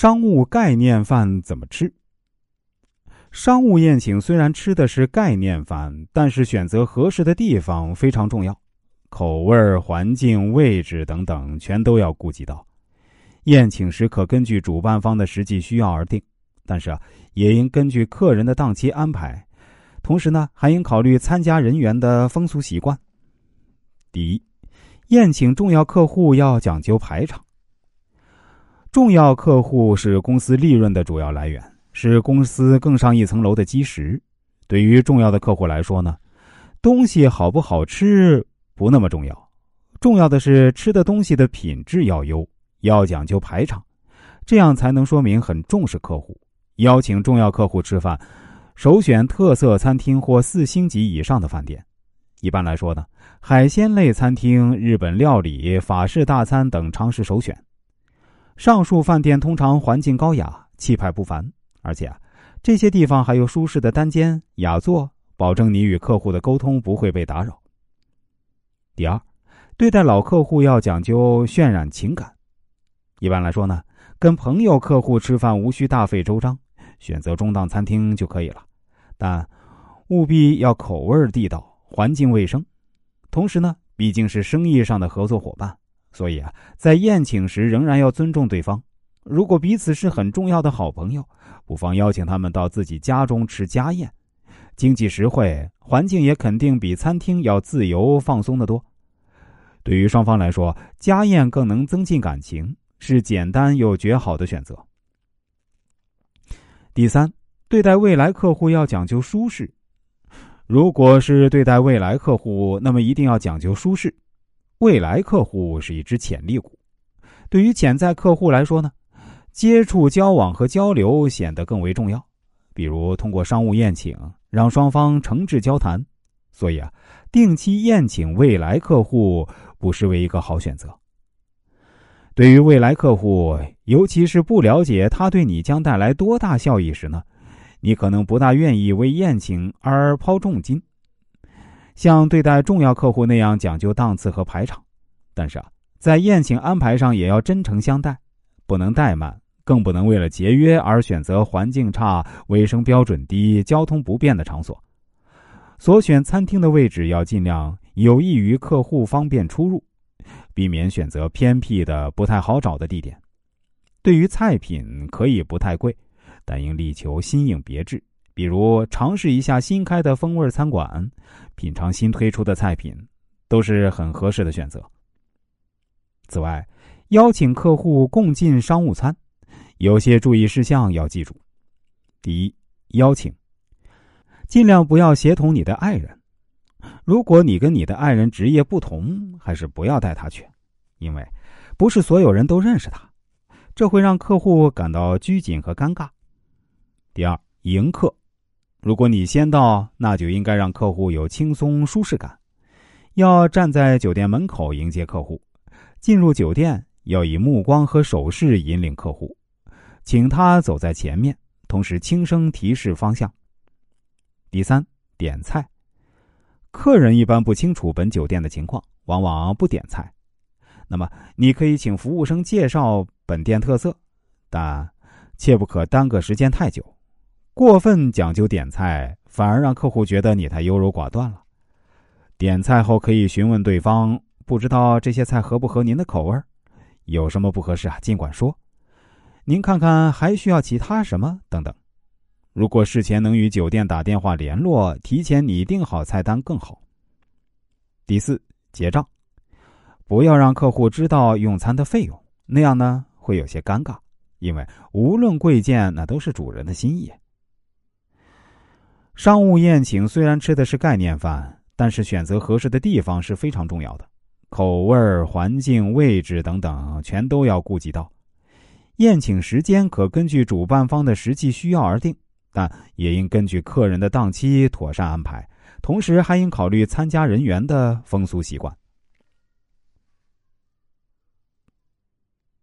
商务概念饭怎么吃？商务宴请虽然吃的是概念饭，但是选择合适的地方非常重要，口味、环境、位置等等全都要顾及到。宴请时可根据主办方的实际需要而定，但是啊，也应根据客人的档期安排。同时呢，还应考虑参加人员的风俗习惯。第一，宴请重要客户要讲究排场。重要客户是公司利润的主要来源，是公司更上一层楼的基石。对于重要的客户来说呢，东西好不好吃不那么重要，重要的是吃的东西的品质要优，要讲究排场，这样才能说明很重视客户。邀请重要客户吃饭，首选特色餐厅或四星级以上的饭店。一般来说呢，海鲜类餐厅、日本料理、法式大餐等常是首选。上述饭店通常环境高雅、气派不凡，而且啊，这些地方还有舒适的单间、雅座，保证你与客户的沟通不会被打扰。第二，对待老客户要讲究渲染情感。一般来说呢，跟朋友、客户吃饭无需大费周章，选择中档餐厅就可以了，但务必要口味地道、环境卫生。同时呢，毕竟是生意上的合作伙伴。所以啊，在宴请时仍然要尊重对方。如果彼此是很重要的好朋友，不妨邀请他们到自己家中吃家宴，经济实惠，环境也肯定比餐厅要自由放松的多。对于双方来说，家宴更能增进感情，是简单又绝好的选择。第三，对待未来客户要讲究舒适。如果是对待未来客户，那么一定要讲究舒适。未来客户是一只潜力股，对于潜在客户来说呢，接触、交往和交流显得更为重要。比如通过商务宴请，让双方诚挚交谈。所以啊，定期宴请未来客户不失为一个好选择。对于未来客户，尤其是不了解他对你将带来多大效益时呢，你可能不大愿意为宴请而抛重金。像对待重要客户那样讲究档次和排场，但是啊，在宴请安排上也要真诚相待，不能怠慢，更不能为了节约而选择环境差、卫生标准低、交通不便的场所。所选餐厅的位置要尽量有益于客户方便出入，避免选择偏僻的不太好找的地点。对于菜品可以不太贵，但应力求新颖别致。比如尝试一下新开的风味餐馆，品尝新推出的菜品，都是很合适的选择。此外，邀请客户共进商务餐，有些注意事项要记住：第一，邀请尽量不要协同你的爱人。如果你跟你的爱人职业不同，还是不要带他去，因为不是所有人都认识他，这会让客户感到拘谨和尴尬。第二，迎客。如果你先到，那就应该让客户有轻松舒适感。要站在酒店门口迎接客户，进入酒店要以目光和手势引领客户，请他走在前面，同时轻声提示方向。第三，点菜。客人一般不清楚本酒店的情况，往往不点菜。那么，你可以请服务生介绍本店特色，但切不可耽搁时间太久。过分讲究点菜，反而让客户觉得你太优柔寡断了。点菜后可以询问对方，不知道这些菜合不合您的口味有什么不合适啊？尽管说，您看看还需要其他什么等等。如果事前能与酒店打电话联络，提前拟定好菜单更好。第四，结账，不要让客户知道用餐的费用，那样呢会有些尴尬，因为无论贵贱，那都是主人的心意。商务宴请虽然吃的是概念饭，但是选择合适的地方是非常重要的，口味、环境、位置等等全都要顾及到。宴请时间可根据主办方的实际需要而定，但也应根据客人的档期妥善安排，同时还应考虑参加人员的风俗习惯。